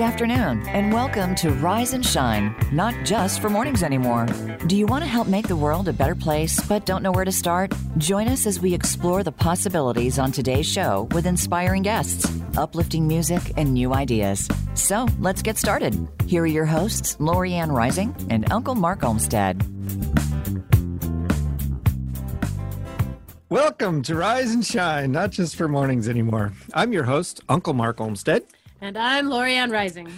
Good afternoon, and welcome to Rise and Shine, not just for mornings anymore. Do you want to help make the world a better place but don't know where to start? Join us as we explore the possibilities on today's show with inspiring guests, uplifting music, and new ideas. So let's get started. Here are your hosts, Lorianne Rising and Uncle Mark Olmstead. Welcome to Rise and Shine, not just for mornings anymore. I'm your host, Uncle Mark Olmstead. And I'm Lorianne Rising.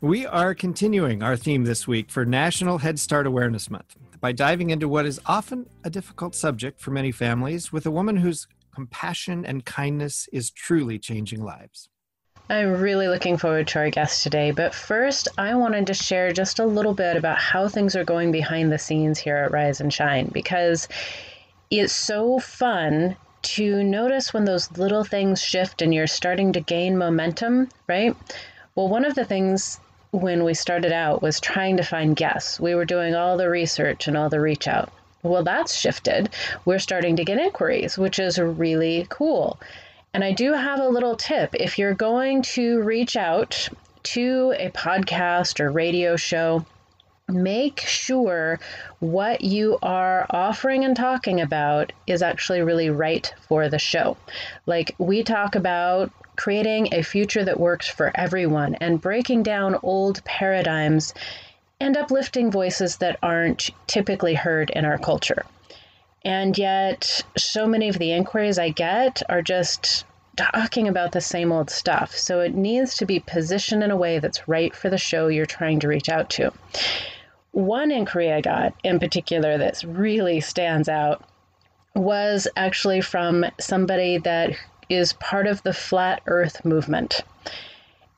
We are continuing our theme this week for National Head Start Awareness Month by diving into what is often a difficult subject for many families with a woman whose compassion and kindness is truly changing lives. I'm really looking forward to our guest today, but first, I wanted to share just a little bit about how things are going behind the scenes here at Rise and Shine because it's so fun to notice when those little things shift and you're starting to gain momentum, right? Well, one of the things when we started out was trying to find guests. We were doing all the research and all the reach out. Well, that's shifted. We're starting to get inquiries, which is really cool. And I do have a little tip. If you're going to reach out to a podcast or radio show, make sure what you are offering and talking about is actually really right for the show. Like we talk about creating a future that works for everyone and breaking down old paradigms and uplifting voices that aren't typically heard in our culture. And yet, so many of the inquiries I get are just talking about the same old stuff. So it needs to be positioned in a way that's right for the show you're trying to reach out to. One inquiry I got in particular that really stands out was actually from somebody that is part of the flat earth movement.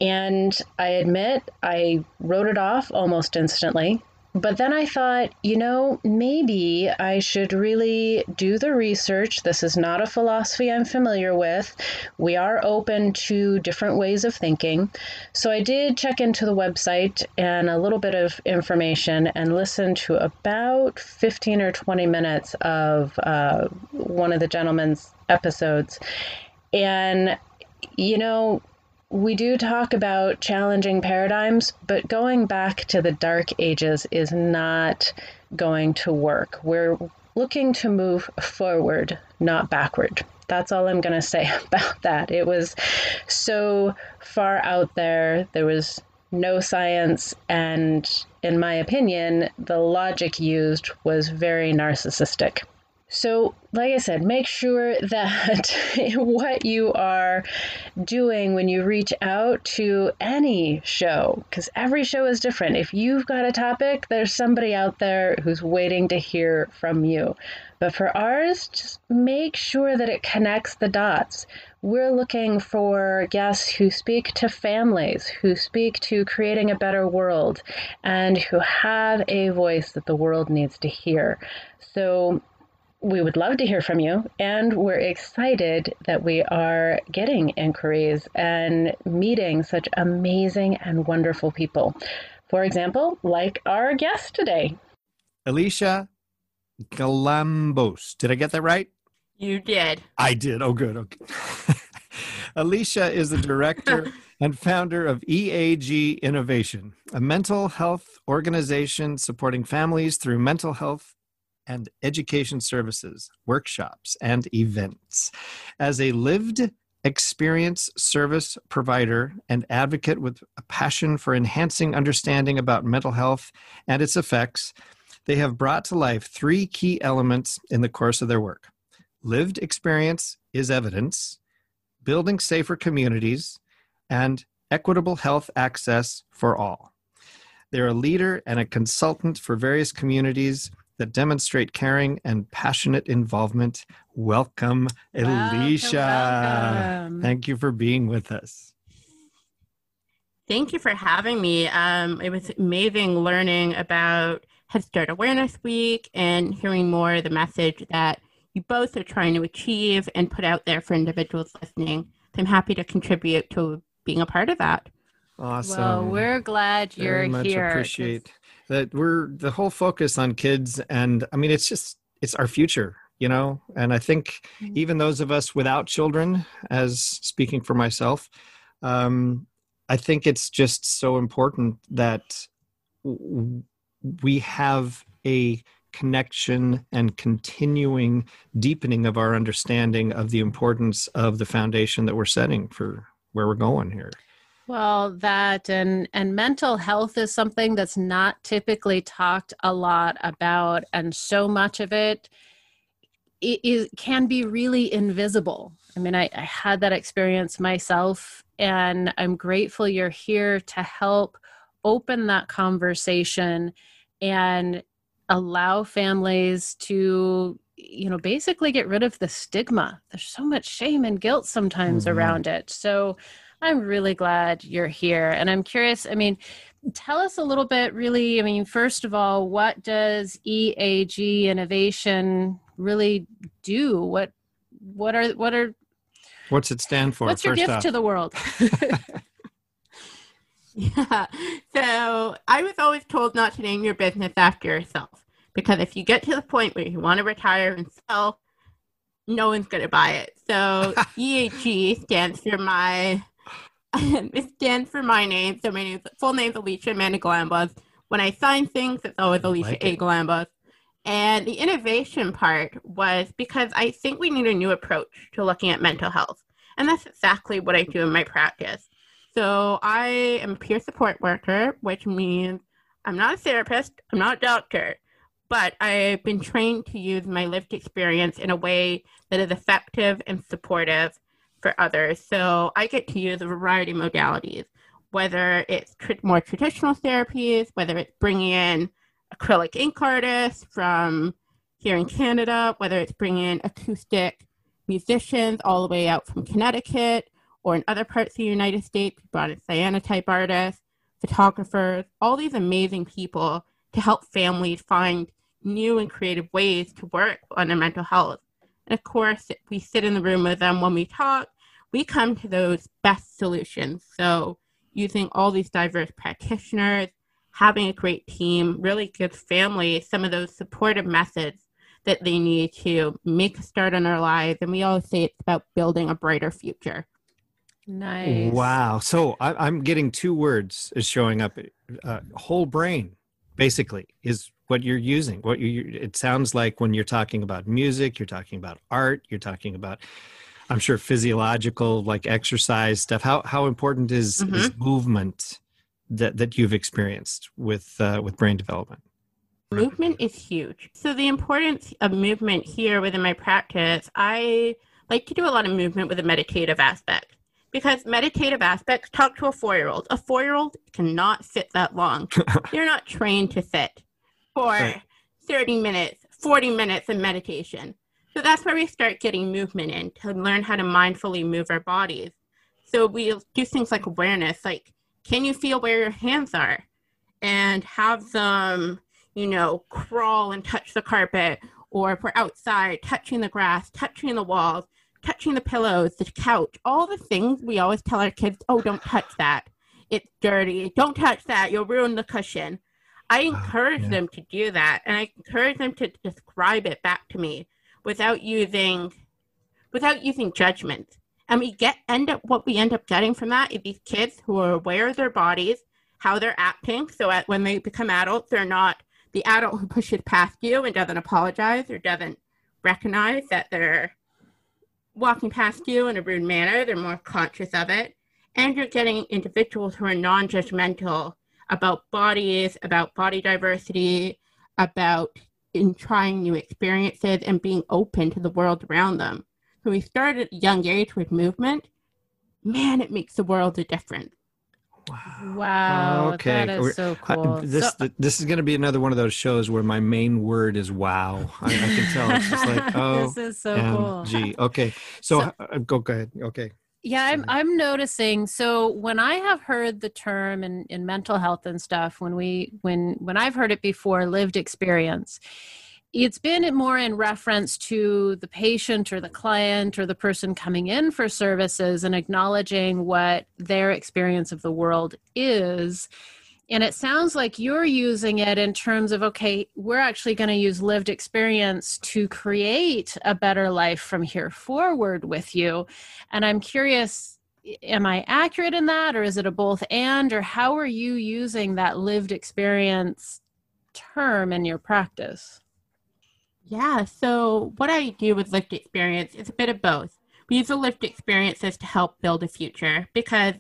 And I admit I wrote it off almost instantly but then I thought, you know, maybe I should really do the research. This is not a philosophy I'm familiar with. We are open to different ways of thinking. So I did check into the website and a little bit of information and listened to about 15 or 20 minutes of uh, one of the gentleman's episodes. And, you know, we do talk about challenging paradigms, but going back to the dark ages is not going to work. We're looking to move forward, not backward. That's all I'm going to say about that. It was so far out there. There was no science, and in my opinion, the logic used was very narcissistic. So, like I said, make sure that what you are doing when you reach out to any show, because every show is different. If you've got a topic, there's somebody out there who's waiting to hear from you. But for ours, just make sure that it connects the dots. We're looking for guests who speak to families, who speak to creating a better world, and who have a voice that the world needs to hear. So, we would love to hear from you, and we're excited that we are getting inquiries and meeting such amazing and wonderful people. For example, like our guest today, Alicia Galambos. Did I get that right? You did. I did. Oh, good. Okay. Alicia is the director and founder of EAG Innovation, a mental health organization supporting families through mental health and education services, workshops, and events. As a lived experience service provider and advocate with a passion for enhancing understanding about mental health and its effects, they have brought to life three key elements in the course of their work. Lived experience is evidence, building safer communities, and equitable health access for all. They're a leader and a consultant for various communities that demonstrate caring and passionate involvement. Welcome, welcome Alicia. Welcome. Thank you for being with us. Thank you for having me. Um, it was amazing learning about Head Start Awareness Week and hearing more the message that you both are trying to achieve and put out there for individuals listening. I'm happy to contribute to being a part of that. Awesome. Well, we're glad you're Very much here. Appreciate that we're the whole focus on kids and i mean it's just it's our future you know and i think mm-hmm. even those of us without children as speaking for myself um, I think it's just so important that w- we have a connection and continuing deepening of our understanding of the importance of the foundation that we're setting for where we're going here. Well, that and and mental health is something that's not typically talked a lot about, and so much of it it, it can be really invisible. I mean, I, I had that experience myself, and I'm grateful you're here to help open that conversation and allow families to you know basically get rid of the stigma there's so much shame and guilt sometimes mm-hmm. around it so i'm really glad you're here and i'm curious i mean tell us a little bit really i mean first of all what does eag innovation really do? What what are what are what's it stand for what's your gift off? to the world? Yeah so i was always told not to name your business after yourself because if you get to the point where you want to retire and sell no one's going to buy it. So eag stands for my it stands for my name so my name full name is alicia amanda galambos when i sign things it's always alicia like a galambos and the innovation part was because I think we need a new approach to looking at mental health. And that's exactly what I do in my practice. So I am a peer support worker, which means I'm not a therapist, I'm not a doctor, but I've been trained to use my lived experience in a way that is effective and supportive for others. So I get to use a variety of modalities, whether it's tr- more traditional therapies, whether it's bringing in acrylic ink artists from here in Canada, whether it's bringing in acoustic musicians all the way out from Connecticut or in other parts of the United States. Brought in cyanotype artists, photographers, all these amazing people to help families find new and creative ways to work on their mental health. And of course, we sit in the room with them when we talk, we come to those best solutions. So, using all these diverse practitioners, having a great team really gives families some of those supportive methods that they need to make a start in their lives. And we always say it's about building a brighter future. Nice. Wow. So I, am getting two words is showing up. Uh, whole brain, basically, is what you're using. What you it sounds like when you're talking about music, you're talking about art, you're talking about I'm sure physiological like exercise stuff. How how important is, mm-hmm. is movement that that you've experienced with uh, with brain development? Movement is huge. So the importance of movement here within my practice, I like to do a lot of movement with a meditative aspect because meditative aspects talk to a four-year-old. A four-year-old cannot sit that long. They're not trained to sit for right. 30 minutes, 40 minutes of meditation. So that's where we start getting movement in to learn how to mindfully move our bodies. So we do things like awareness, like can you feel where your hands are? And have them, you know, crawl and touch the carpet, or if we're outside, touching the grass, touching the walls, touching the pillows, the couch, all the things we always tell our kids, oh, don't touch that. It's dirty. Don't touch that. You'll ruin the cushion. I oh, encourage yeah. them to do that, and I encourage them to describe it back to me without using without using judgment and we get end up what we end up getting from that is these kids who are aware of their bodies how they're acting so at, when they become adults they're not the adult who pushes past you and doesn't apologize or doesn't recognize that they're walking past you in a rude manner they're more conscious of it and you're getting individuals who are non-judgmental about bodies about body diversity about in trying new experiences and being open to the world around them so we start at a young age with movement. Man, it makes the world a difference. Wow. Wow. Okay. That is so cool. I, this so, this is going to be another one of those shows where my main word is wow. I, I can tell. It's just like, oh, this is so cool. Gee. Okay. So, so uh, go, go ahead. Okay. Yeah, I'm I'm noticing. So when I have heard the term in, in mental health and stuff, when we when when I've heard it before, lived experience, it's been more in reference to the patient or the client or the person coming in for services and acknowledging what their experience of the world is. And it sounds like you're using it in terms of okay, we're actually going to use lived experience to create a better life from here forward with you. And I'm curious am I accurate in that, or is it a both and, or how are you using that lived experience term in your practice? Yeah, so what I do with lived experience is a bit of both. We use the lived experiences to help build a future because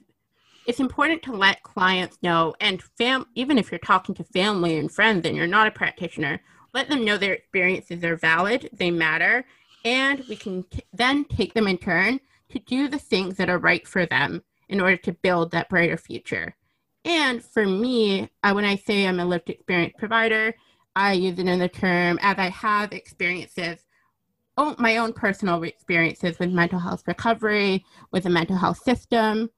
it's important to let clients know, and fam- even if you're talking to family and friends and you're not a practitioner, let them know their experiences are valid, they matter, and we can t- then take them in turn to do the things that are right for them in order to build that brighter future. And for me, I, when I say I'm a lived experience provider, I use it in the term as I have experiences, oh, my own personal experiences with mental health recovery, with the mental health system,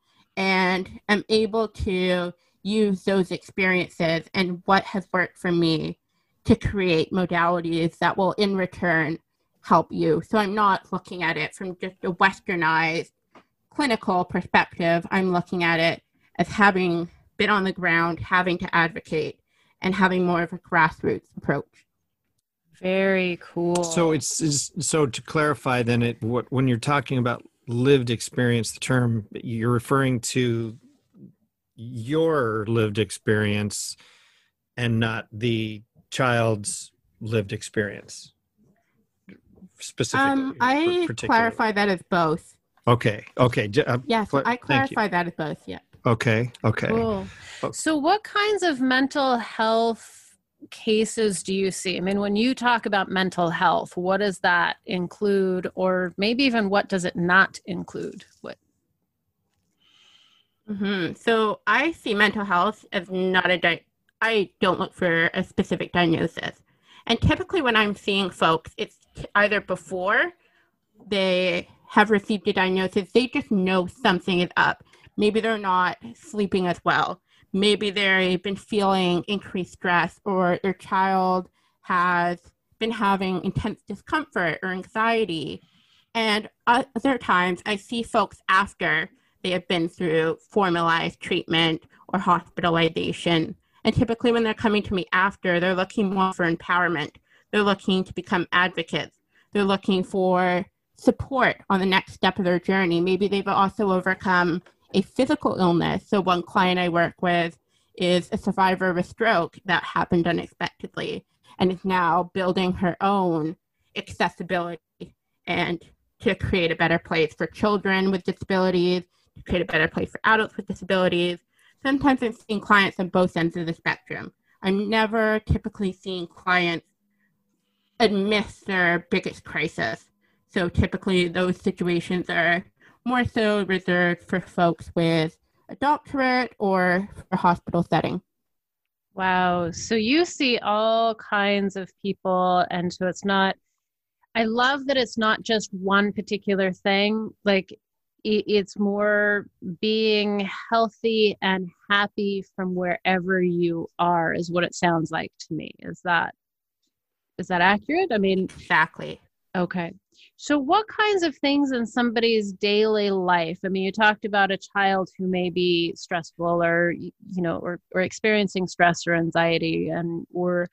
and am able to use those experiences and what has worked for me to create modalities that will in return help you. So I'm not looking at it from just a westernized clinical perspective. I'm looking at it as having been on the ground, having to advocate and having more of a grassroots approach. Very cool. So it's, it's so to clarify then it what when you're talking about lived experience the term you're referring to your lived experience and not the child's lived experience specifically um, i clarify that as both. Okay okay uh, yes cl- i clarify that as both yeah. Okay okay. Cool. Oh. so what kinds of mental health cases do you see? I mean when you talk about mental health what does that include? Or maybe even what does it not include? What? Mm-hmm. so i see mental health as not a di- i don't look for a specific diagnosis. And typically when i'm seeing folks it's either before they have received a diagnosis they just know something is up. Maybe they're not sleeping as well maybe they've been feeling increased stress or their child has been having intense discomfort or anxiety. And other times I see folks after they have been through formalized treatment or hospitalization. And typically, when they're coming to me after, they're looking more for empowerment. They're looking to become advocates. They're looking for support on the next step of their journey. Maybe they've also overcome a physical illness. So, one client I work with is a survivor of a stroke that happened unexpectedly and is now building her own accessibility and to create a better place for children with disabilities, to create a better place for adults with disabilities. Sometimes I'm seeing clients on both ends of the spectrum. I'm never typically seeing clients admit their biggest crisis. So typically those situations are more so reserved for folks with a doctorate or a hospital setting. Wow. So you see all kinds of people, and so it's not, I love that it's not just one particular thing. Like it's more being healthy and happy from wherever you are, is what it sounds like to me. Is that, is that accurate? I mean, exactly. Okay. So, what kinds of things in somebody's daily life? I mean, you talked about a child who may be stressful or, you know, or, or experiencing stress or anxiety, and, or,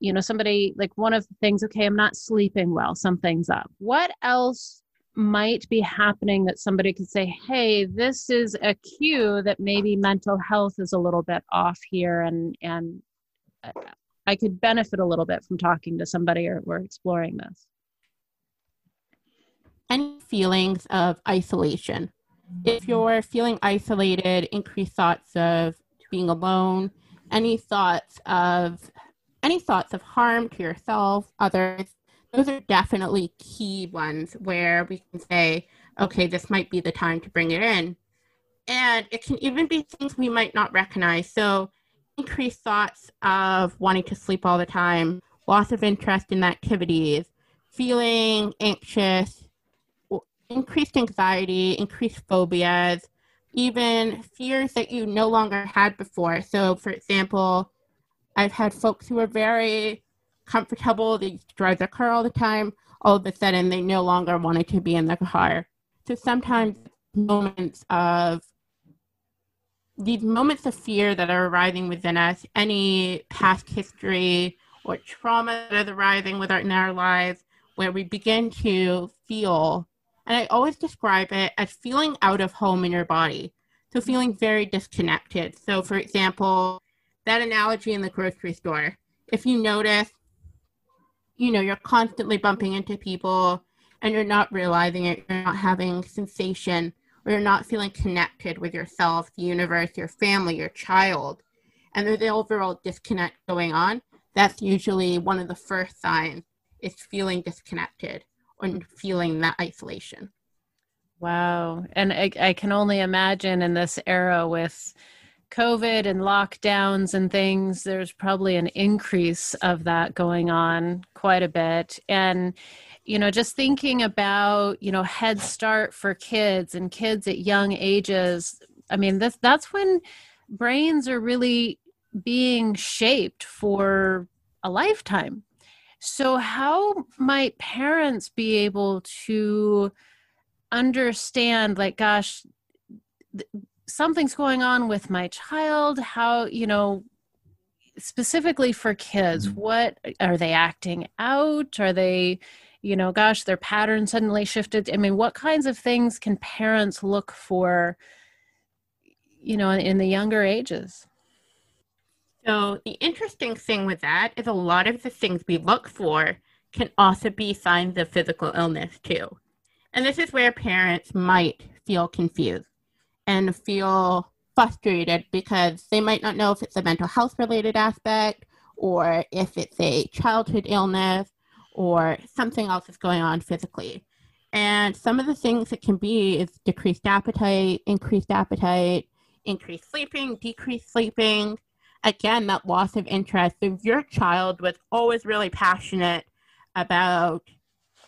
you know, somebody like one of the things, okay, I'm not sleeping well, something's up. What else might be happening that somebody could say, hey, this is a cue that maybe mental health is a little bit off here, and, and, uh, I could benefit a little bit from talking to somebody or, or exploring this any feelings of isolation. If mm-hmm. you're feeling isolated, increased thoughts of being alone, any thoughts of any thoughts of harm to yourself, others, those are definitely key ones where we can say, okay, this might be the time to bring it in. And it can even be things we might not recognize. So, increased thoughts of wanting to sleep all the time, loss of interest in activities, feeling anxious, increased anxiety, increased phobias, even fears that you no longer had before. So, for example, I've had folks who are very comfortable, they drive their car all the time. All of a sudden, they no longer wanted to be in the car. So, sometimes moments of these moments of fear that are arising within us, any past history or trauma that is arising within our lives, where we begin to feel And I always describe it as feeling out of home in your body. So feeling very disconnected. So, for example, that analogy in the grocery store, if you notice, you know, you're constantly bumping into people and you're not realizing it, you're not having sensation, or you're not feeling connected with yourself, the universe, your family, your child, and there's the overall disconnect going on, that's usually one of the first signs is feeling disconnected or feeling that isolation. Wow. And I, I can only imagine in this era with COVID and lockdowns and things, there's probably an increase of that going on quite a bit. And, you know, just thinking about, you know, Head Start for kids and kids at young ages, I mean, this, that's when brains are really being shaped for a lifetime. So, how might parents be able to understand, like, gosh, th- something's going on with my child? How, you know, specifically for kids, mm-hmm. what are they acting out? Are they, you know, gosh, their pattern suddenly shifted? I mean, what kinds of things can parents look for, you know, in the younger ages? So the interesting thing with that is a lot of the things we look for can also be signs of physical illness too. And this is where parents might feel confused and feel frustrated because they might not know if it's a mental health related aspect or if it's a childhood illness or something else is going on physically. And some of the things it can be is decreased appetite, increased appetite, increased sleeping, decreased sleeping, again, that loss of interest. If your child was always really passionate about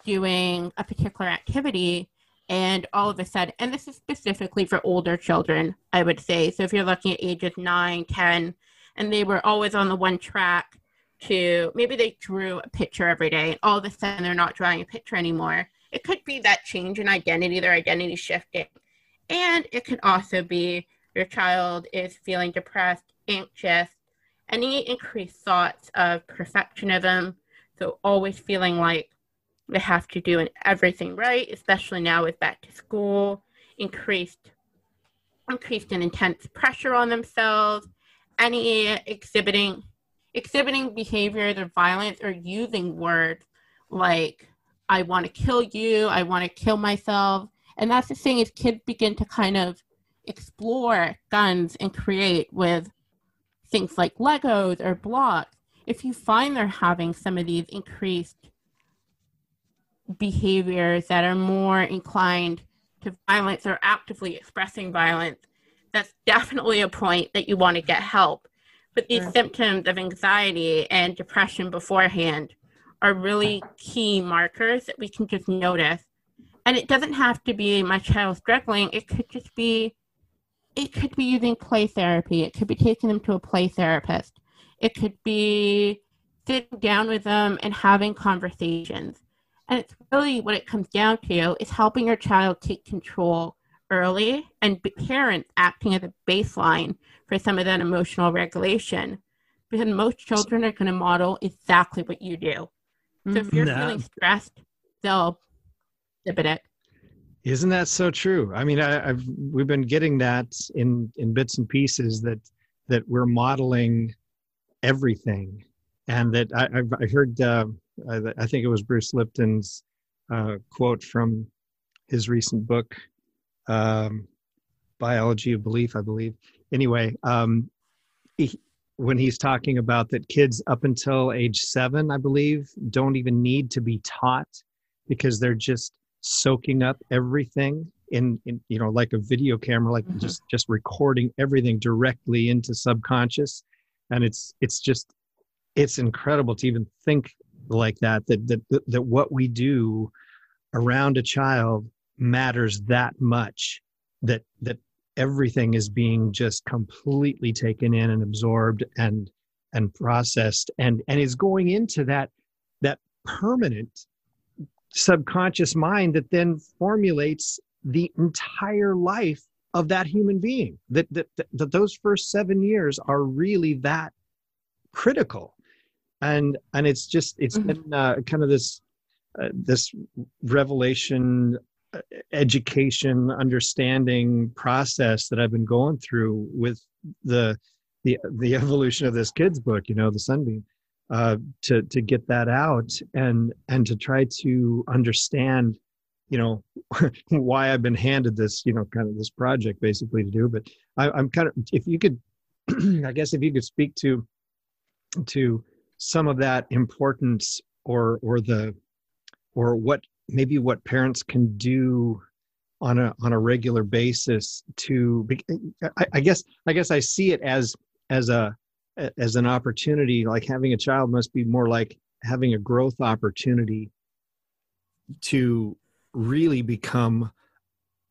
doing a particular activity, and all of a sudden, and this is specifically for older children, I would say. So if you're looking at ages 9, 10, and they were always on the one track to maybe they drew a picture every day, and all of a sudden they're not drawing a picture anymore. It could be that change in identity, their identity shifting. And it could also be your child is feeling depressed anxious, any increased thoughts of perfectionism, so always feeling like they have to do everything right, especially now with back to school, increased increased and intense pressure on themselves, any exhibiting exhibiting behaviors of violence or using words like I want to kill you, I want to kill myself. And that's the thing is kids begin to kind of explore guns and create with things like Legos or blocks, if you find they're having some of these increased behaviors that are more inclined to violence or actively expressing violence, that's definitely a point that you want to get help. But these sure. symptoms of anxiety and depression beforehand are really key markers that we can just notice. And it doesn't have to be my child struggling, it could just be it could be using play therapy. It could be taking them to a play therapist. It could be sitting down with them and having conversations. And it's really what it comes down to is helping your child take control early and parents acting as a baseline for some of that emotional regulation. Because most children are going to model exactly what you do. So if you're mm-hmm. feeling stressed, they'll exhibit it. Isn't that so true? I mean, I, have we've been getting that in in bits and pieces that that we're modeling everything, and that I, have I heard. Uh, I think it was Bruce Lipton's uh, quote from his recent book, um, "Biology of Belief," I believe. Anyway, um, he, when he's talking about that kids up until age seven, I believe, don't even need to be taught because they're just soaking up everything in, in you know like a video camera like mm-hmm. just just recording everything directly into subconscious and it's it's just it's incredible to even think like that that that that what we do around a child matters that much that that everything is being just completely taken in and absorbed and and processed and and is going into that that permanent subconscious mind that then formulates the entire life of that human being that, that that those first seven years are really that critical and and it's just it's mm-hmm. been uh, kind of this uh, this revelation education understanding process that i've been going through with the the the evolution of this kid's book you know the sunbeam uh, to to get that out and and to try to understand you know why i've been handed this you know kind of this project basically to do. But I, i'm kind of if you could i guess if you could speak to to some of that importance or or the or what maybe what parents can do on a on a regular basis to I, I guess i guess i see it as as a as an opportunity like having a child must be more like having a growth opportunity to really become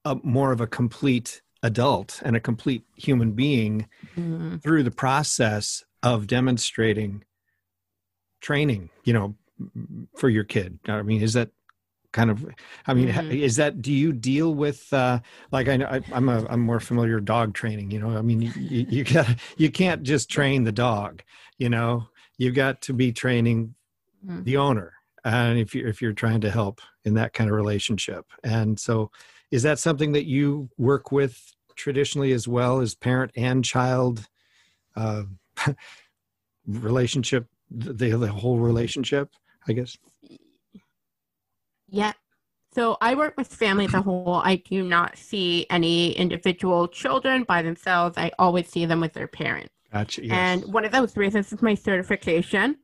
a more of a complete adult and a complete human being mm-hmm. through the process of demonstrating training you know for your kid i mean is that kind of i mean mm-hmm. is that do you deal with uh like i know I, am a i'm more familiar dog training you know i mean you, you got you can't just train the dog you know you've got to be training mm-hmm. the owner and if you if you're trying to help in that kind of relationship and so is that something that you work with traditionally as well as parent and child uh, relationship the, the whole relationship i guess yeah. So I work with families as a whole. I do not see any individual children by themselves. I always see them with their parents. Gotcha. Yes. And one of those reasons is my certification.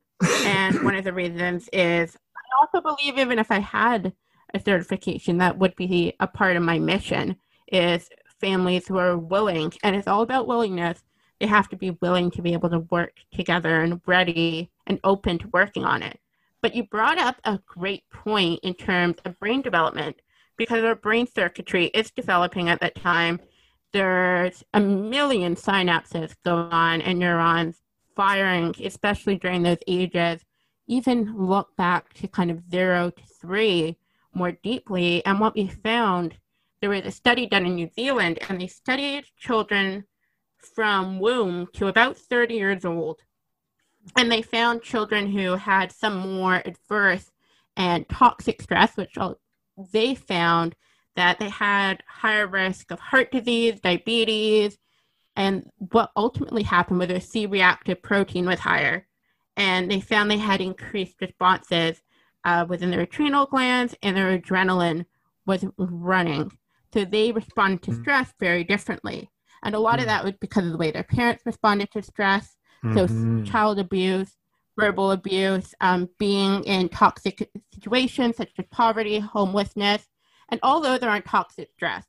and one of the reasons is I also believe even if I had a certification, that would be a part of my mission is families who are willing, and it's all about willingness. They have to be willing to be able to work together and ready and open to working on it. But you brought up a great point in terms of brain development because our brain circuitry is developing at that time. There's a million synapses going on and neurons firing, especially during those ages. Even look back to kind of zero to three more deeply. And what we found, there was a study done in New Zealand, and they studied children from womb to about 30 years old and they found children who had some more adverse and toxic stress, which they found that they had higher risk of heart disease, diabetes, and what ultimately happened was their C reactive protein was higher. And they found they had increased responses uh, within their adrenal glands and their adrenaline was running. So they responded to mm. stress very differently. And a lot of mm. that was because of the way their parents responded to stress so mm-hmm. child abuse, verbal abuse, um, being in toxic situations such as poverty, homelessness, and all those are on toxic stress.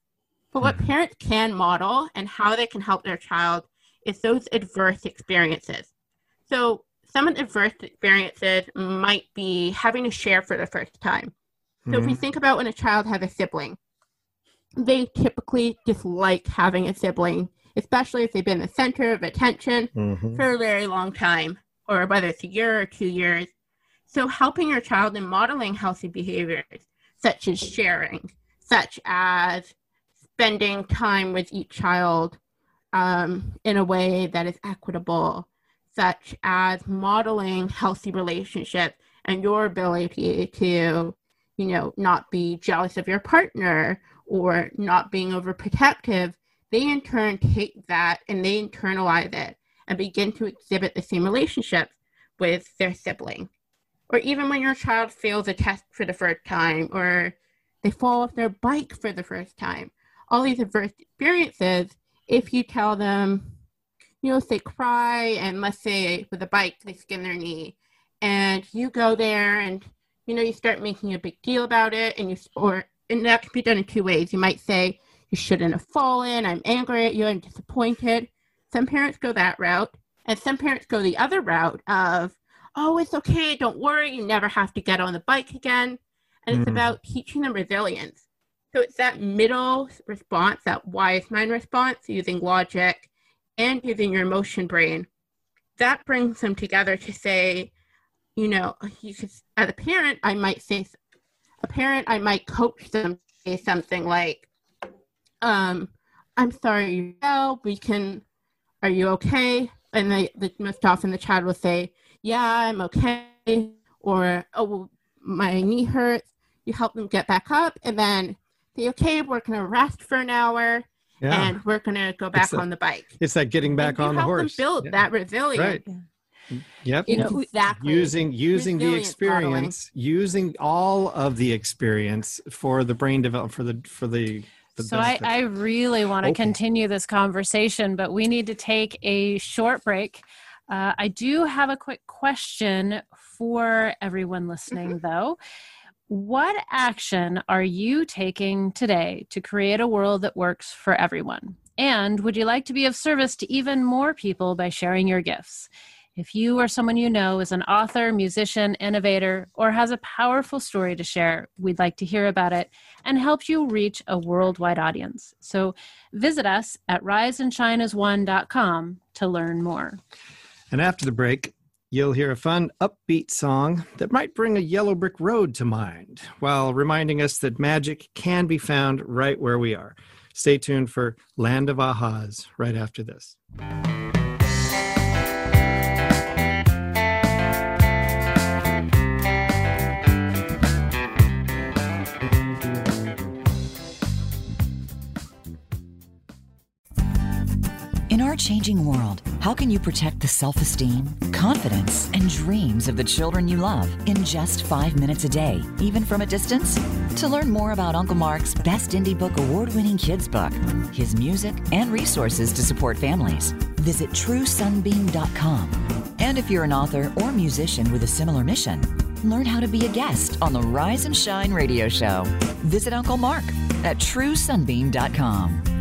But what mm-hmm. parents can model and how they can help their child is those adverse experiences. So some of the adverse experiences might be having to share for the first time. So mm-hmm. if we mm-hmm. think about when a child has a sibling, they typically dislike having a sibling especially if they've been the center of attention mm-hmm. for a very long time, or whether it's a year or two years. So, helping your child in modeling healthy behaviors, such as sharing, such as spending time with each child um, in a way that is equitable, such as modeling healthy relationships and your ability to, you know, not be jealous of your partner or not being overprotective they in turn take that and they internalize it and begin to exhibit the same relationship with their sibling. Or even when your child fails a test for the first time or they fall off their bike for the first time. All these adverse experiences, if you tell them, you know, say cry and let's say with a bike they skin their knee and you go there and you know you start making a big deal about it and you or and that can be done in two ways. You might say, you shouldn't have fallen. I'm angry at you. I'm disappointed. Some parents go that route, and some parents go the other route of, oh, it's okay. Don't worry. You never have to get on the bike again. And it's mm. about teaching them resilience. So it's that middle response, that wise mind response, using logic and using your emotion brain. That brings them together to say, you know, you could, as a parent, I might say, a parent, I might coach them say something like, um, I'm sorry, well, we can, are you okay? And they, the, most often the child will say, yeah, I'm okay. Or, oh, well, my knee hurts. You help them get back up. And then say, okay, we're going to rest for an hour Yeah. and we're going to go back a- on the bike. it's like getting back And you on the help them horse. build Yeah. that resilience. Right. Yep. You know, exactly. using using the Resilience modeling. experience using all of the experience for the brain develop for the for the, the so I. I really want to Okay. continue this conversation, but we need to take a short break. Uh, I do have a quick question for everyone listening, though. What action are you taking today to create a world that works for everyone? And would you like to be of service to even more people by sharing your gifts? If you or someone you know is an author, musician, innovator, or has a powerful story to share, we'd like to hear about it and help you reach a worldwide audience. So visit us at riseandshineas1.com to learn more. and after the break you'll hear a fun upbeat song that might bring a yellow brick road to mind while reminding us that magic can be found right where we are stay tuned for land of ahas right after this changing world, how can you protect the self esteem, confidence, and dreams of the children you love in just five minutes a day, even from a distance? To learn more about Uncle Mark's Best Indie Book award winning kids book, his music, and resources to support families, visit truesunbeam.com. And if you're an author or musician with a similar mission, learn how to be a guest on the Rise and Shine radio show. Visit Uncle Mark at truesunbeam.com.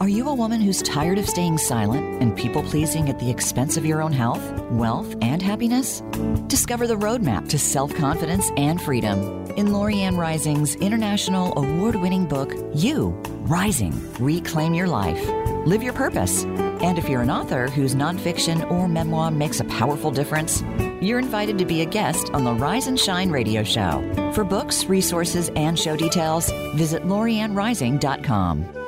Are you a woman who's tired of staying silent and people pleasing at the expense of your own health, wealth, and happiness? Discover the roadmap to self confidence and freedom in Lorianne Rising's international award winning book, You Rising Reclaim Your Life. Live your purpose. And if you're an author whose nonfiction or memoir makes a powerful difference, you're invited to be a guest on the Rise and Shine radio show. For books, resources, and show details, visit loriannerising.com.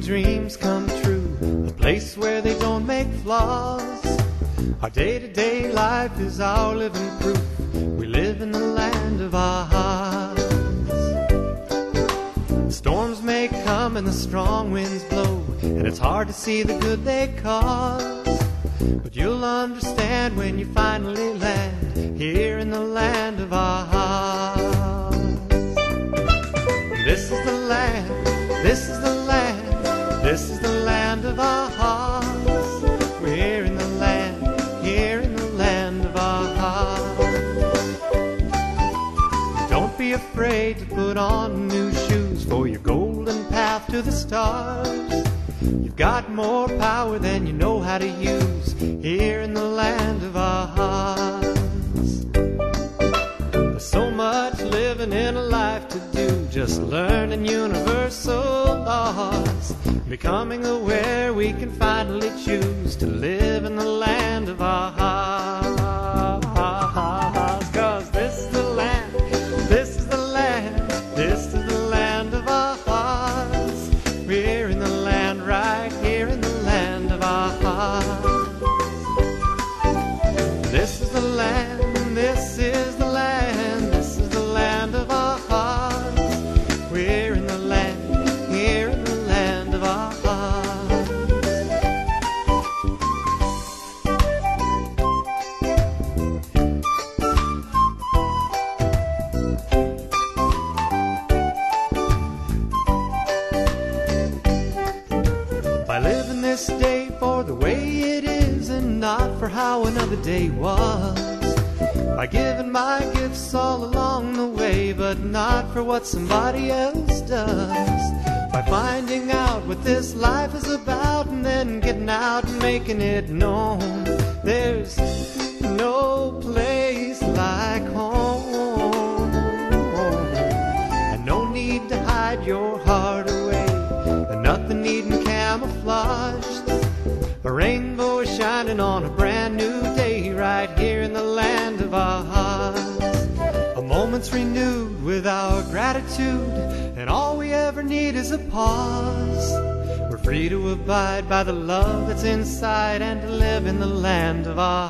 dreams come true, a place where they don't make flaws. Our day to day life is our living proof. We live in the land of ahas. Storms may come and the strong winds blow, and it's hard to see the good they cause. But you'll understand when you finally land here in the land of ahas. This is the land, this is the this is the land of ahas. We're in the land, here in the land of ahas. Don't be afraid to put on new shoes for your golden path to the stars. You've got more power than you know how to use here in the land of ahas. There's so much living in a life to do, just learning universal laws. Becoming aware we can finally choose to live by the love that's inside and live in the land of our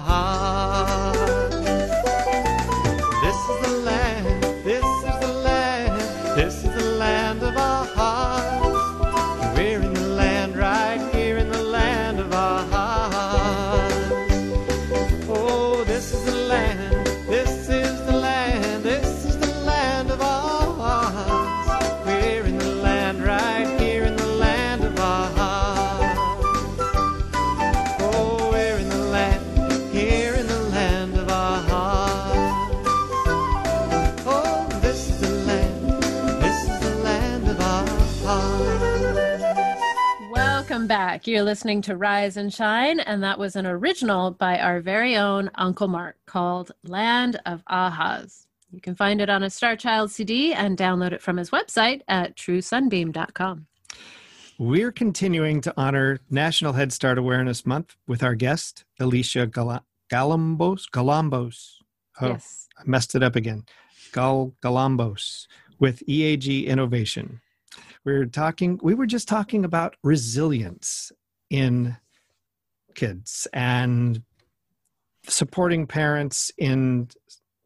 You're listening to Rise and Shine, and that was an original by our very own Uncle Mark called Land of Ahas. You can find it on a Star Child CD and download it from his website at truesunbeam.com. We're continuing to honor National Head Start Awareness Month with our guest, Alicia Gal- Galambos. Galambos. Oh, Yes. I messed it up again. Gal Galambos with EAG Innovation. We were talking, we were just talking about resilience in kids and supporting parents in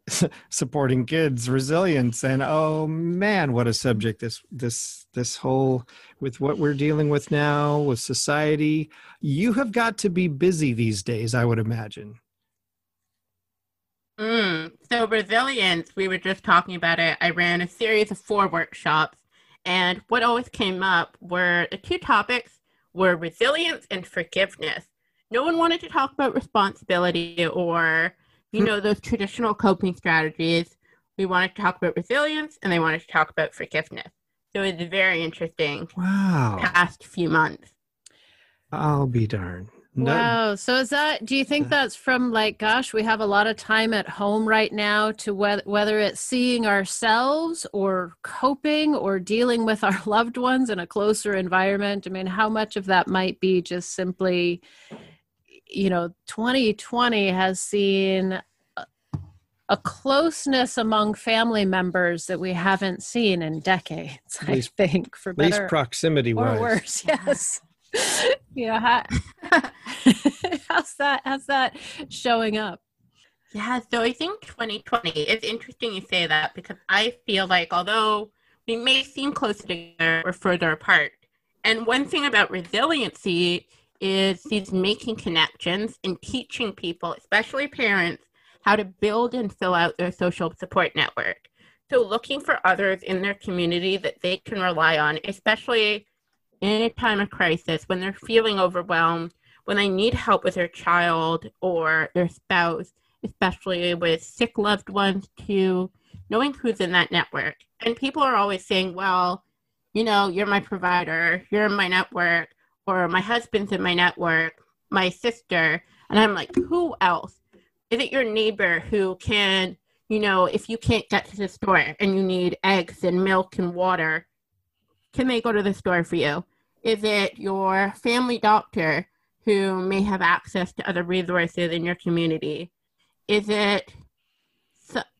supporting kids resilience and oh man what a subject this this this whole with what we're dealing with now with society you have got to be busy these days i would imagine Mm. So resilience, we were just talking about it. I ran a series of four workshops, and what always came up were the two topics were resilience and forgiveness. No one wanted to talk about responsibility or, you hmm. know, those traditional coping strategies. We wanted to talk about resilience, and they wanted to talk about forgiveness. So it's very interesting wow past few months. i'll be darned No- Wow. So is that, do you think that's from like, gosh, we have a lot of time at home right now to whether, whether it's seeing ourselves or coping or dealing with our loved ones in a closer environment? I mean, how much of that might be just simply, you know, 2020 has seen a- closeness among family members that we haven't seen in decades, I least- think, for at least better proximity or wise worse. Yes. yeah. How, how's that? How's that showing up? Yeah, so I think 2020, it's interesting you say that because I feel like although we may seem closer together, we're further apart. And one thing about resiliency is these making connections and teaching people, especially parents, how to build and fill out their social support network. So looking for others in their community that they can rely on, especially in a time of crisis when they're feeling overwhelmed, when they need help with their child or their spouse especially with sick loved ones, to knowing who's in that network. And people are always saying, well, you know, you're my provider, you're in my network, or my husband's in my network, my sister. And I'm like, who else? Is it your neighbor who can, you know, if you can't get to the store and you need eggs and milk and water, can they go to the store for you? Is it your family doctor who may have access to other resources in your community? Is it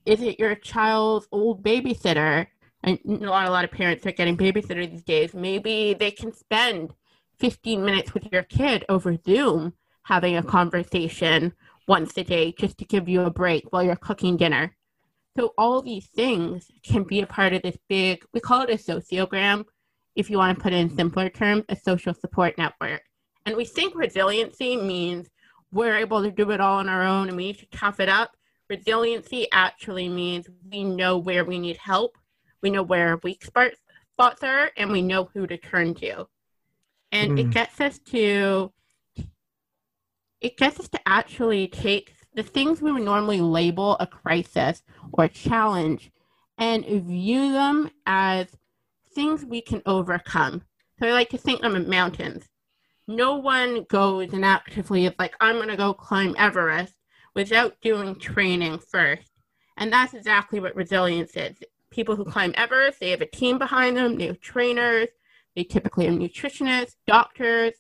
is it your child's old babysitter? And not a lot of parents are getting babysitters these days. Maybe they can spend 15 minutes with your kid over Zoom having a conversation once a day just to give you a break while you're cooking dinner. So all these things can be a part of this big, we call it a sociogram, if you want to put it in simpler terms, a social support network. And we think resiliency means we're able to do it all on our own and we need to tough it up. Resiliency actually means we know where we need help, we know where our weak spots are, and we know who to turn to. And it Mm. gets us to it gets us to actually take the things we would normally label a crisis or a challenge and view them as things we can overcome. So I like to think of them mountains. No one goes and actively is like, I'm going to go climb Everest without doing training first. And that's exactly what resilience is. People who climb Everest, they have a team behind them, they have trainers, they typically have nutritionists, doctors.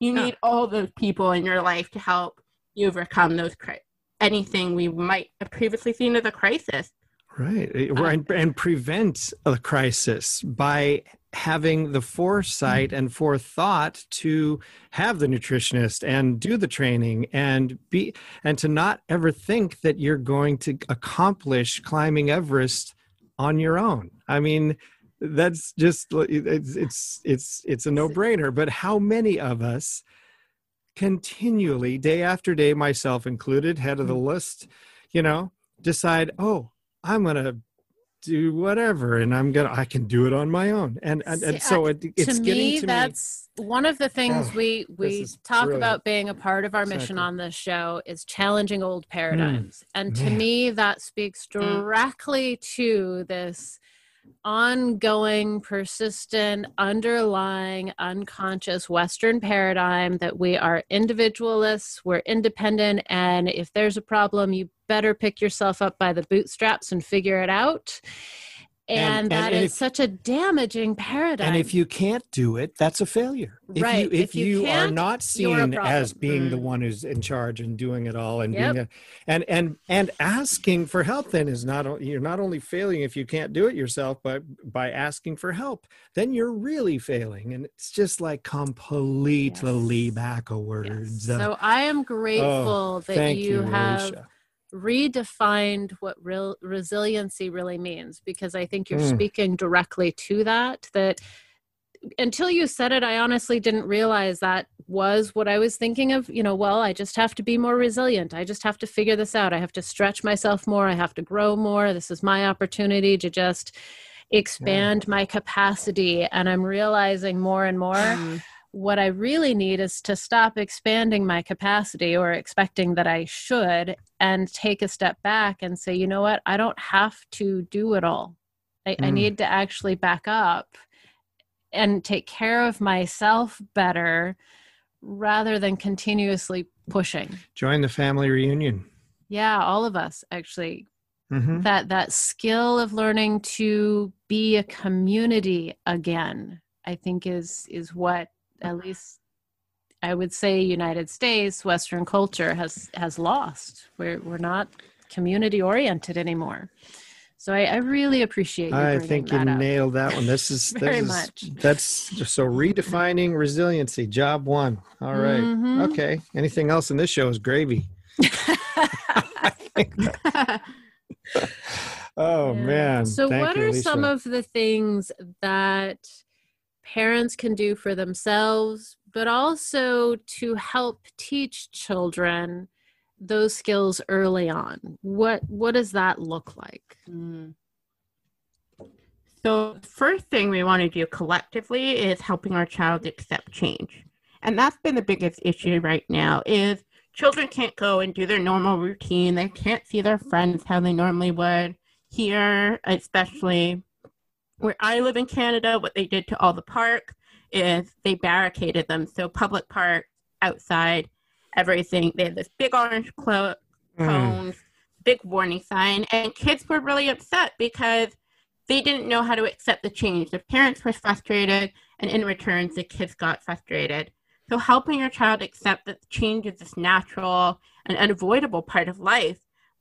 You need all those people in your life to help you overcome those cri- anything we might have previously seen as a crisis. Right. Uh, and, and prevent a crisis by having the foresight and forethought to have the nutritionist and do the training and be and to not ever think that you're going to accomplish climbing Everest on your own. I mean, that's just it's it's it's it's a no-brainer, but how many of us continually day after day myself included head of the Mm-hmm. list, you know, decide, "Oh, I'm going to do whatever and I'm going to I can do it on my own." And and, and so it, it's to getting me to that's one of the things Oh, we we talk brilliant. about being a part of our mission Exactly. on this show is challenging old mm. paradigms and to me that speaks mm. directly to this ongoing persistent underlying unconscious western paradigm that we are individualists we're independent and if there's a problem you better pick yourself up by the bootstraps and figure it out And- and, and- that and is if- such a damaging paradigm And if you can't do it, that's a failure. Right. If you if, If you you, are not seen as being the Mm. one who's in charge and doing it all and Yep. being a, and and and asking for help then is not you're not only failing if you can't do it yourself, but by asking for help, then you're really failing. And it's just like completely Yes. backwards. Yes. So I am grateful that Oh, Thank you, have Alicia. Redefined what real resiliency really means because I think you're Mm. speaking directly to that that until you said it I honestly didn't realize that was what I was thinking of you know well I just have to be more resilient. I just have to figure this out. I have to stretch myself more. I have to grow more. This is my opportunity to just expand my capacity and I'm realizing more and more Mm. What I really need is to stop expanding my capacity or expecting that I should and take a step back and say, you know what, I don't have to do it all. I, I Mm. need to actually back up and take care of myself better rather than continuously pushing. Join the family reunion. Yeah, all of us actually Mhm. that that skill of learning to be a community again i think is is what at least i would say united states western culture has has lost we're we're not community oriented anymore so i, I really appreciate you I think you up. nailed that one. This is Very this is, much. That's so redefining resiliency. Job one. All right. Mhm. Okay. Anything else in this show is gravy. Oh Yeah. man. So, Thank what you, are some of the things that parents can do for themselves, but also to help teach children those skills early on? What What does that look like? Mm. So, first thing we want to do collectively is helping our child accept change. And that's been the biggest issue right now is children can't go and do their normal routine. They can't see their friends how they normally would. Here, especially where I live in Canada, what they did to all the parks is they barricaded them. So public parks outside, everything. They had this big orange clo- Mm. cones, big warning sign, and kids were really upset because they didn't know how to accept the change. The parents were frustrated, and in return, the kids got frustrated. So, helping your child accept that change is this natural and unavoidable part of life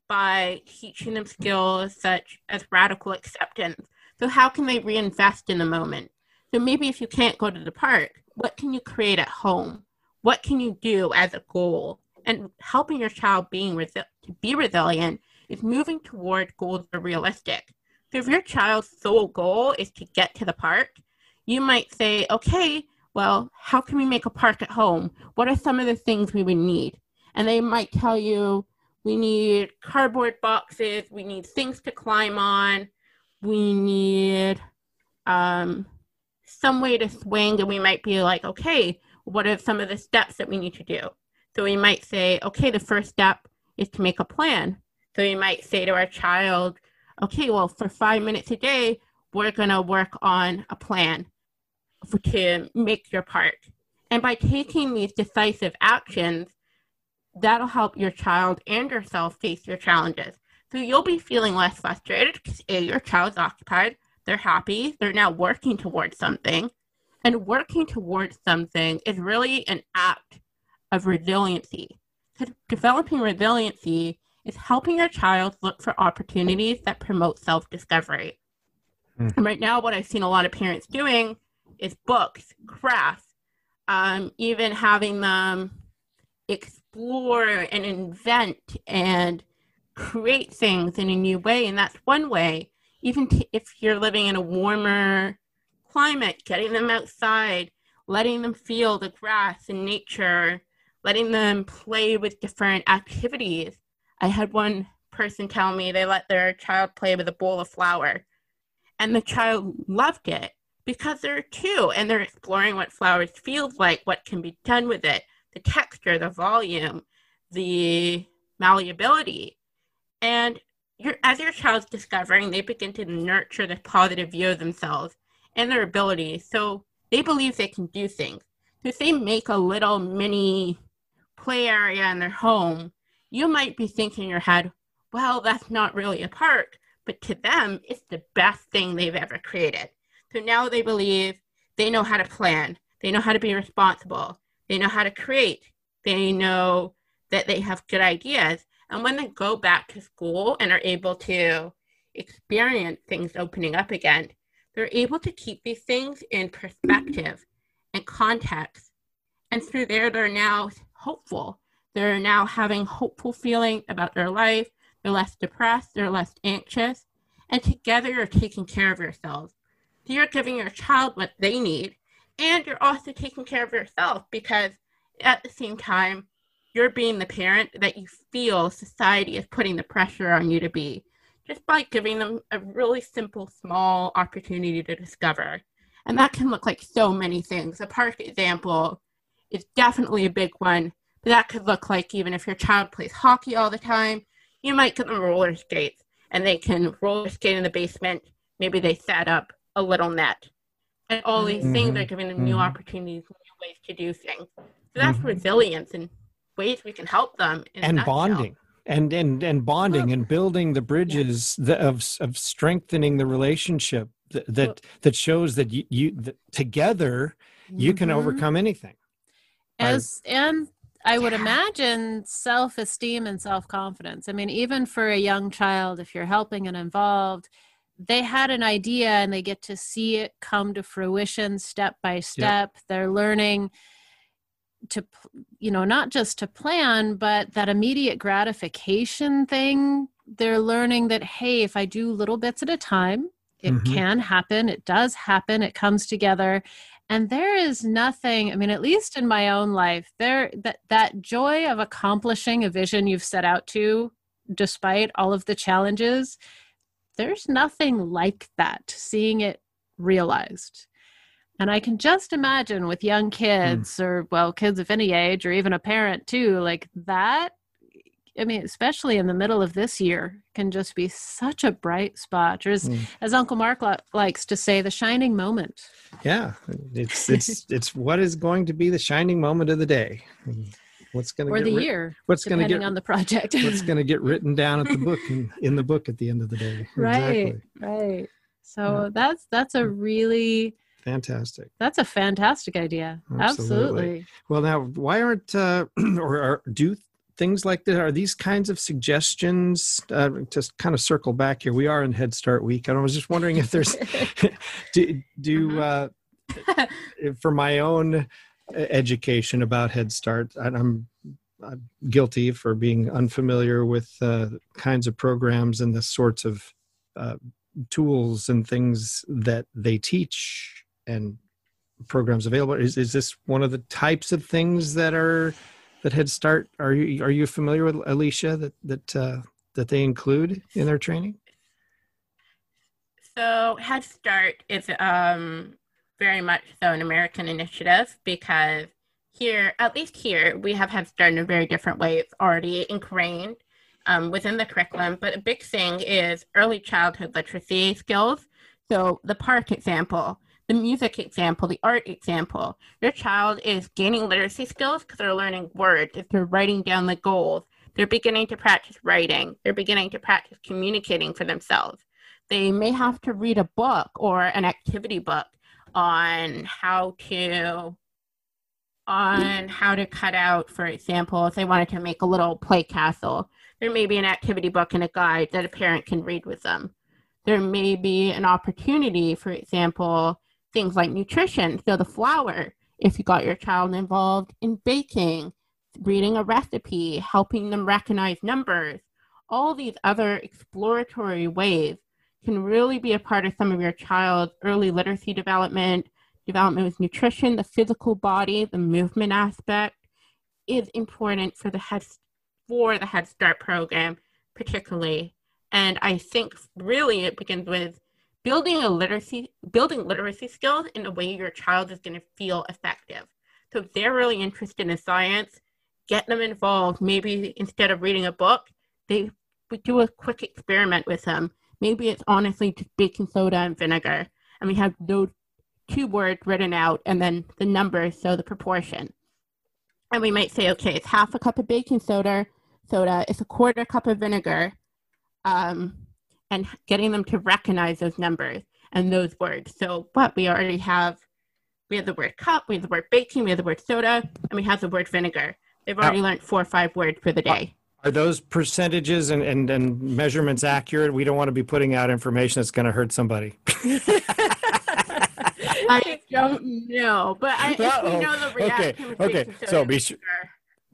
by teaching them skills such as radical acceptance. So, how can they reinvest in the moment? So, maybe if you can't go to the park, what can you create at home? What can you do as a goal? And helping your child being resi- to be resilient is moving toward goals that are realistic. So, if your child's sole goal is to get to the park, you might say, okay, well, how can we make a park at home? What are some of the things we would need? And they might tell you, we need cardboard boxes, we need things to climb on, we need um, some way to swing, and we might be like, okay, what are some of the steps that we need to do? So we might say, okay, the first step is to make a plan. So we might say to our child, okay, well, for five minutes a day, we're going to work on a plan to make your park. And by taking these decisive actions, that'll help your child and yourself face your challenges. So you'll be feeling less frustrated because A, your child's occupied, they're happy, they're now working towards something. And working towards something is really an act of resiliency. 'Cause Developing resiliency is helping your child look for opportunities that promote self discovery. Mm. And right now, what I've seen a lot of parents doing is books, crafts, um, even having them explore and invent and create things in a new way. And that's one way. Even t- if you're living in a warmer climate, getting them outside, letting them feel the grass and nature, letting them play with different activities. I had one person tell me they let their child play with a bowl of flour, and the child loved it because they're two and they're exploring what flowers feels like, what can be done with it, the texture, the volume, the malleability. And as your child's discovering, they begin to nurture the positive view of themselves and their abilities. So they believe they can do things. So if they make a little mini play area in their home, you might be thinking in your head, well, that's not really a park. But to them, it's the best thing they've ever created. So now they believe they know how to plan, they know how to be responsible, they know how to create, they know that they have good ideas. And when they go back to school and are able to experience things opening up again, they're able to keep these things in perspective and context. And through there, they're now hopeful. They're now having hopeful feeling about their life. They're less depressed. They're less anxious. And together, you're taking care of yourselves. So you're giving your child what they need. And you're also taking care of yourself because at the same time, you're being the parent that you feel society is putting the pressure on you to be just by giving them a really simple, small opportunity to discover. And that can look like so many things. A park example is definitely a big one, but that could look like even if your child plays hockey all the time, you might get them roller skates and they can roller skate in the basement. Maybe they set up a little net. And all these Mhm. things are giving them new Mhm. opportunities, new ways to do things. So that's Mhm. resilience and ways we can help them. in and bonding and and and bonding and building the bridges that of of strengthening the relationship that that, that shows that you, you that together you can Mhm. overcome anything as and i would Yeah. imagine self-esteem and self-confidence i mean even for a young child if you're helping and involved they had an idea and they get to see it come to fruition step by step they're learning to you know not just to plan but that immediate gratification thing they're learning that hey if i do little bits at a time it Mhm. can happen it does happen it comes together and there is nothing i mean at least in my own life there that that joy of accomplishing a vision you've set out to despite all of the challenges there's nothing like that seeing it realized and i can just imagine with young kids or well kids of any age or even a parent too like that i mean especially in the middle of this year can just be such a bright spot. Or as, Mm. as uncle mark li- likes to say the shining moment. Yeah it's it's it's what is going to be the shining moment of the day. What's going to or get the writ- year what's going to depending get on the project. what's going to get written down at the book in, in the book at the end of the day. Right exactly. right. So Yeah. that's that's a really fantastic that's a fantastic idea Absolutely. absolutely Well, now, why aren't uh, or are, do things like that? Are these kinds of suggestions? Uh, just kind of circle back here. We are in Head Start Week, and I was just wondering if there's do do uh, for my own uh, education about Head Start. I'm, I'm guilty for being unfamiliar with uh, kinds of programs and the sorts of uh, tools and things that they teach and programs available. Is is this one of the types of things that are that Head Start? Are you are you familiar with Alicia that that uh, that they include in their training? So Head Start is um, very much so an American initiative because here, at least here, we have Head Start in a very different way. It's already ingrained um, within the curriculum. But a big thing is early childhood literacy skills. So the park example, the music example, the art example. Your child is gaining literacy skills because they're learning words. If they're writing down the goals, they're beginning to practice writing. They're beginning to practice communicating for themselves they may have to read a book or an activity book on how to on how to cut out for example if they wanted to make a little play castle There may be an activity book and a guide that a parent can read with them. There may be an opportunity, for example, things like nutrition. So the flour, if you got your child involved in baking, reading a recipe, helping them recognize numbers, all these other exploratory ways can really be a part of some of your child's early literacy development, development with nutrition, the physical body, the movement aspect is important for the head for the Head Start program, particularly. And I think really it begins with building a literacy building literacy skills in a way your child is going to feel effective. So if they're really interested in science, get them involved. Maybe instead of reading a book, they do a quick experiment with them. Maybe it's honestly just baking soda and vinegar, and we have those two words written out and then the numbers, so the proportion. And we might say, okay, it's half a cup of baking soda, soda, it's a quarter cup of vinegar, um, and getting them to recognize those numbers and those words. So, what we already have we have the word cup, we have the word baking, we have the word soda, and we have the word vinegar. They've already learned four or five words for the day. Are those percentages and, and, and measurements accurate? We don't want to be putting out information that's going to hurt somebody. I don't know, but I, Uh-oh. know the Okay, reaction. with okay. So be su- vinegar.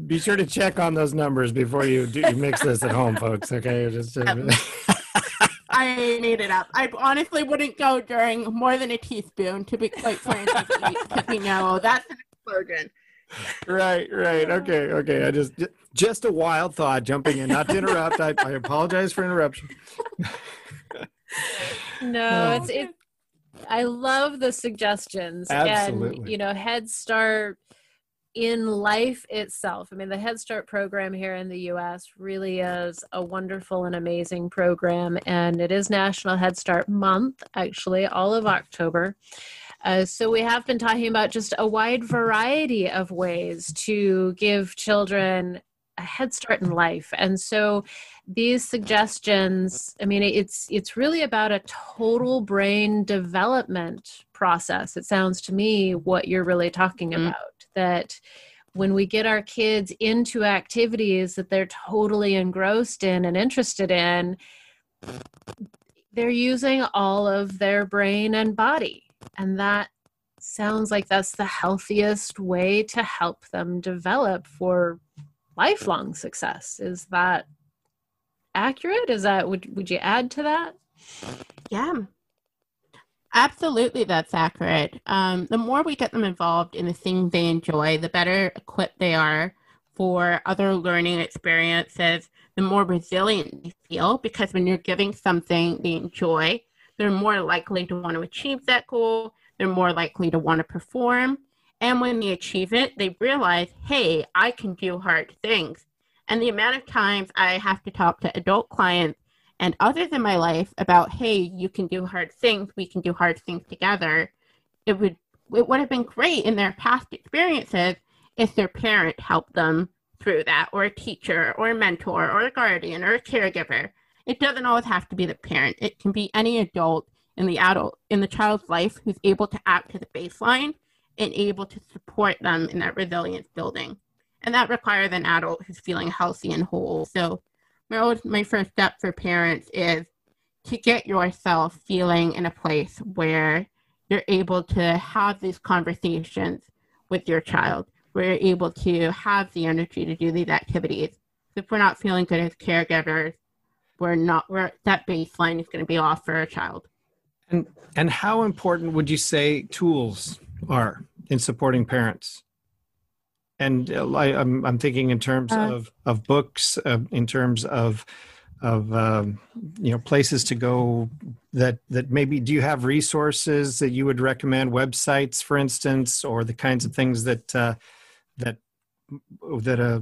Be sure to check on those numbers before you do you mix this at home, folks. Okay, just Um, I made it up. I honestly wouldn't go during more than a teaspoon, to be quite frank with you, because we know that's an explosion. right, right. Okay, okay. I just just a wild thought jumping in, not to interrupt. I, I apologize for interruption. No, Oh. it's it. I love the suggestions and Absolutely. you know Head Start in life itself. I mean, the Head Start program here in the U.S. really is a wonderful and amazing program, and it is National Head Start Month, actually, all of October. Uh, so we have been talking about just a wide variety of ways to give children a head start in life, and so these suggestions i mean it's it's really about a total brain development process it sounds to me what you're really talking Mm. about that when we get our kids into activities that they're totally engrossed in and interested in they're using all of their brain and body. And that sounds like that's the healthiest way to help them develop for lifelong success. Is that accurate? Is that would would you add to that? Yeah. Absolutely, that's accurate. Um, the more we get them involved in the things they enjoy, the better equipped they are for other learning experiences, the more resilient they feel because when you're giving something they enjoy, they're more likely to want to achieve that goal, they're more likely to want to perform. And when they achieve it, they realize, hey, I can do hard things. And the amount of times I have to talk to adult clients and others in my life about hey you can do hard things we can do hard things together it would it would have been great in their past experiences if their parent helped them through that or a teacher or a mentor or a guardian or a caregiver. It doesn't always have to be the parent. It can be any adult in the adult in the child's life who's able to act as a baseline and able to support them in that resilience building. And that requires an adult who's feeling healthy and whole. So my, my first step for parents is to get yourself feeling in a place where you're able to have these conversations with your child, where you're able to have the energy to do these activities. If we're not feeling good as caregivers, we're not, we're, that baseline is going to be off for a child. And and how important would you say tools are in supporting parents? And uh, I, I'm I'm thinking in terms Uh, of of books, uh, in terms of of um, you know places to go that that maybe do you have resources that you would recommend websites for instance or the kinds of things that uh, that that uh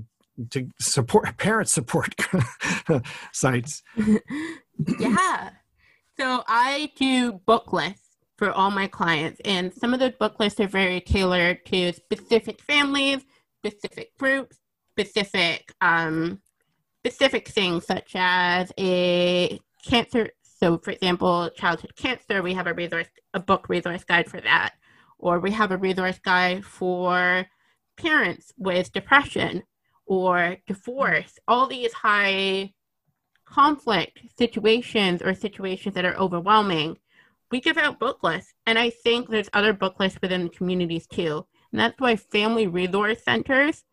to support parent support sites yeah. So I do book lists for all my clients, and some of those book lists are very tailored to specific families, specific groups, specific um, specific things such as a cancer. So, for example, childhood cancer, we have a resource, a book resource guide for that, or we have a resource guide for parents with depression or divorce. All these high conflict situations or situations that are overwhelming, we give out book lists. And I think there's other book lists within the communities too. And that's why family resource centers,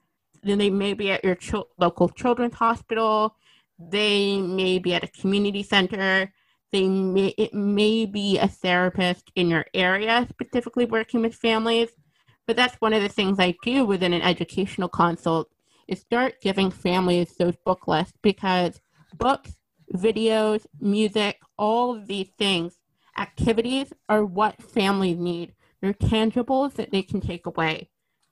then they may be at your ch- local children's hospital, they may be at a community center, they may it may be a therapist in your area specifically working with families. But that's one of the things I do within an educational consult is start giving families those book lists because books, videos, music, all of these things, activities are what families need. They're tangibles that they can take away.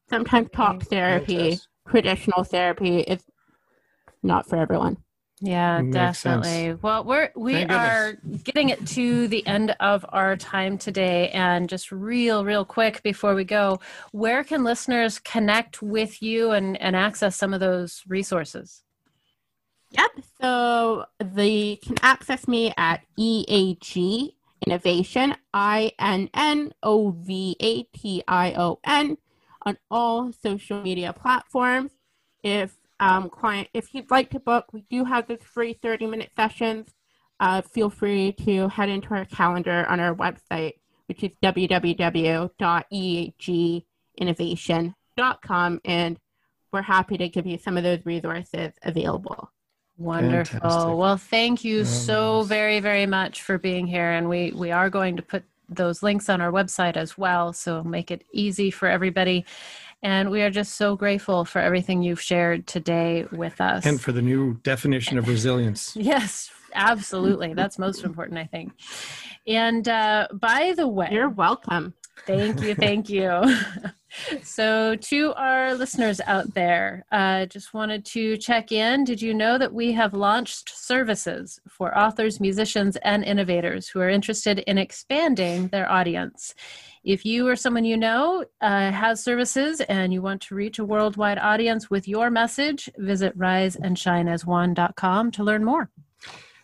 Sometimes talk therapy, traditional therapy is not for everyone. Yeah, definitely. sense. Well, we're we Thank are getting it to the end of our time today, and just real, real quick before we go, where can listeners connect with you and and access some of those resources? Yep. So they can access me at EAG Innovation, I N N O V A T I O N, on all social media platforms. If um, client, if you'd like to book, we do have those free 30 minute sessions. Uh, feel free to head into our calendar on our website, which is www.eaginnovation.com, and we're happy to give you some of those resources available. Wonderful. Fantastic. Well, thank you Very so very, very much for being here. And we, we are going to put those links on our website as well. So make it easy for everybody. And we are just so grateful for everything you've shared today with us. And for the new definition of resilience. yes, absolutely. That's most important, I think. And uh, by the way, You're welcome. Thank you, thank you. so, to our listeners out there, uh, just wanted to check in. Did you know that we have launched services for authors, musicians, and innovators who are interested in expanding their audience? If you or someone you know uh, has services and you want to reach a worldwide audience with your message, visit riseandshineasone.com to learn more.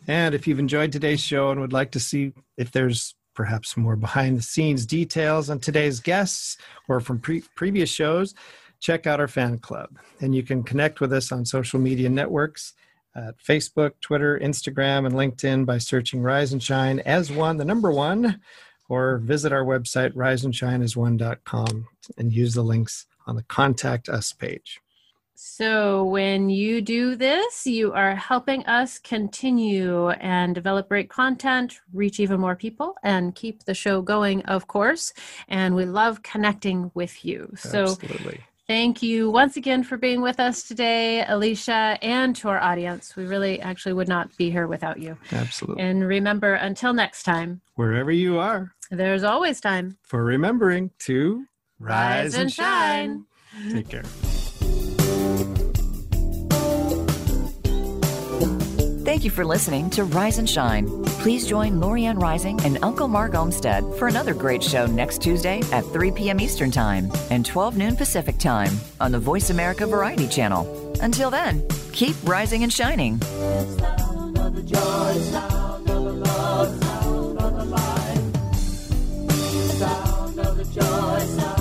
And if you've enjoyed today's show and would like to see if there's perhaps more behind the scenes details on today's guests or from pre- previous shows, check out our fan club. And you can connect with us on social media networks at Facebook, Twitter, Instagram, and LinkedIn by searching Rise and Shine as one, the number one, or visit our website, riseandshineas1.com, and use the links on the Contact Us page. So, when you do this, you are helping us continue and develop great content, reach even more people, and keep the show going, of course. And we love connecting with you. So, Absolutely. thank you once again for being with us today, Alicia, and to our audience. We really actually would not be here without you. Absolutely. And remember, until next time, Wherever you are, there's always time. for remembering to Rise and shine. Take care. Thank you for listening to Rise and Shine. Please join Lorianne Rising and Uncle Mark Olmsted for another great show next Tuesday at 3 p.m. Eastern Time and 12 noon Pacific Time on the Voice America Variety Channel. Until then, keep rising and shining. joy sound.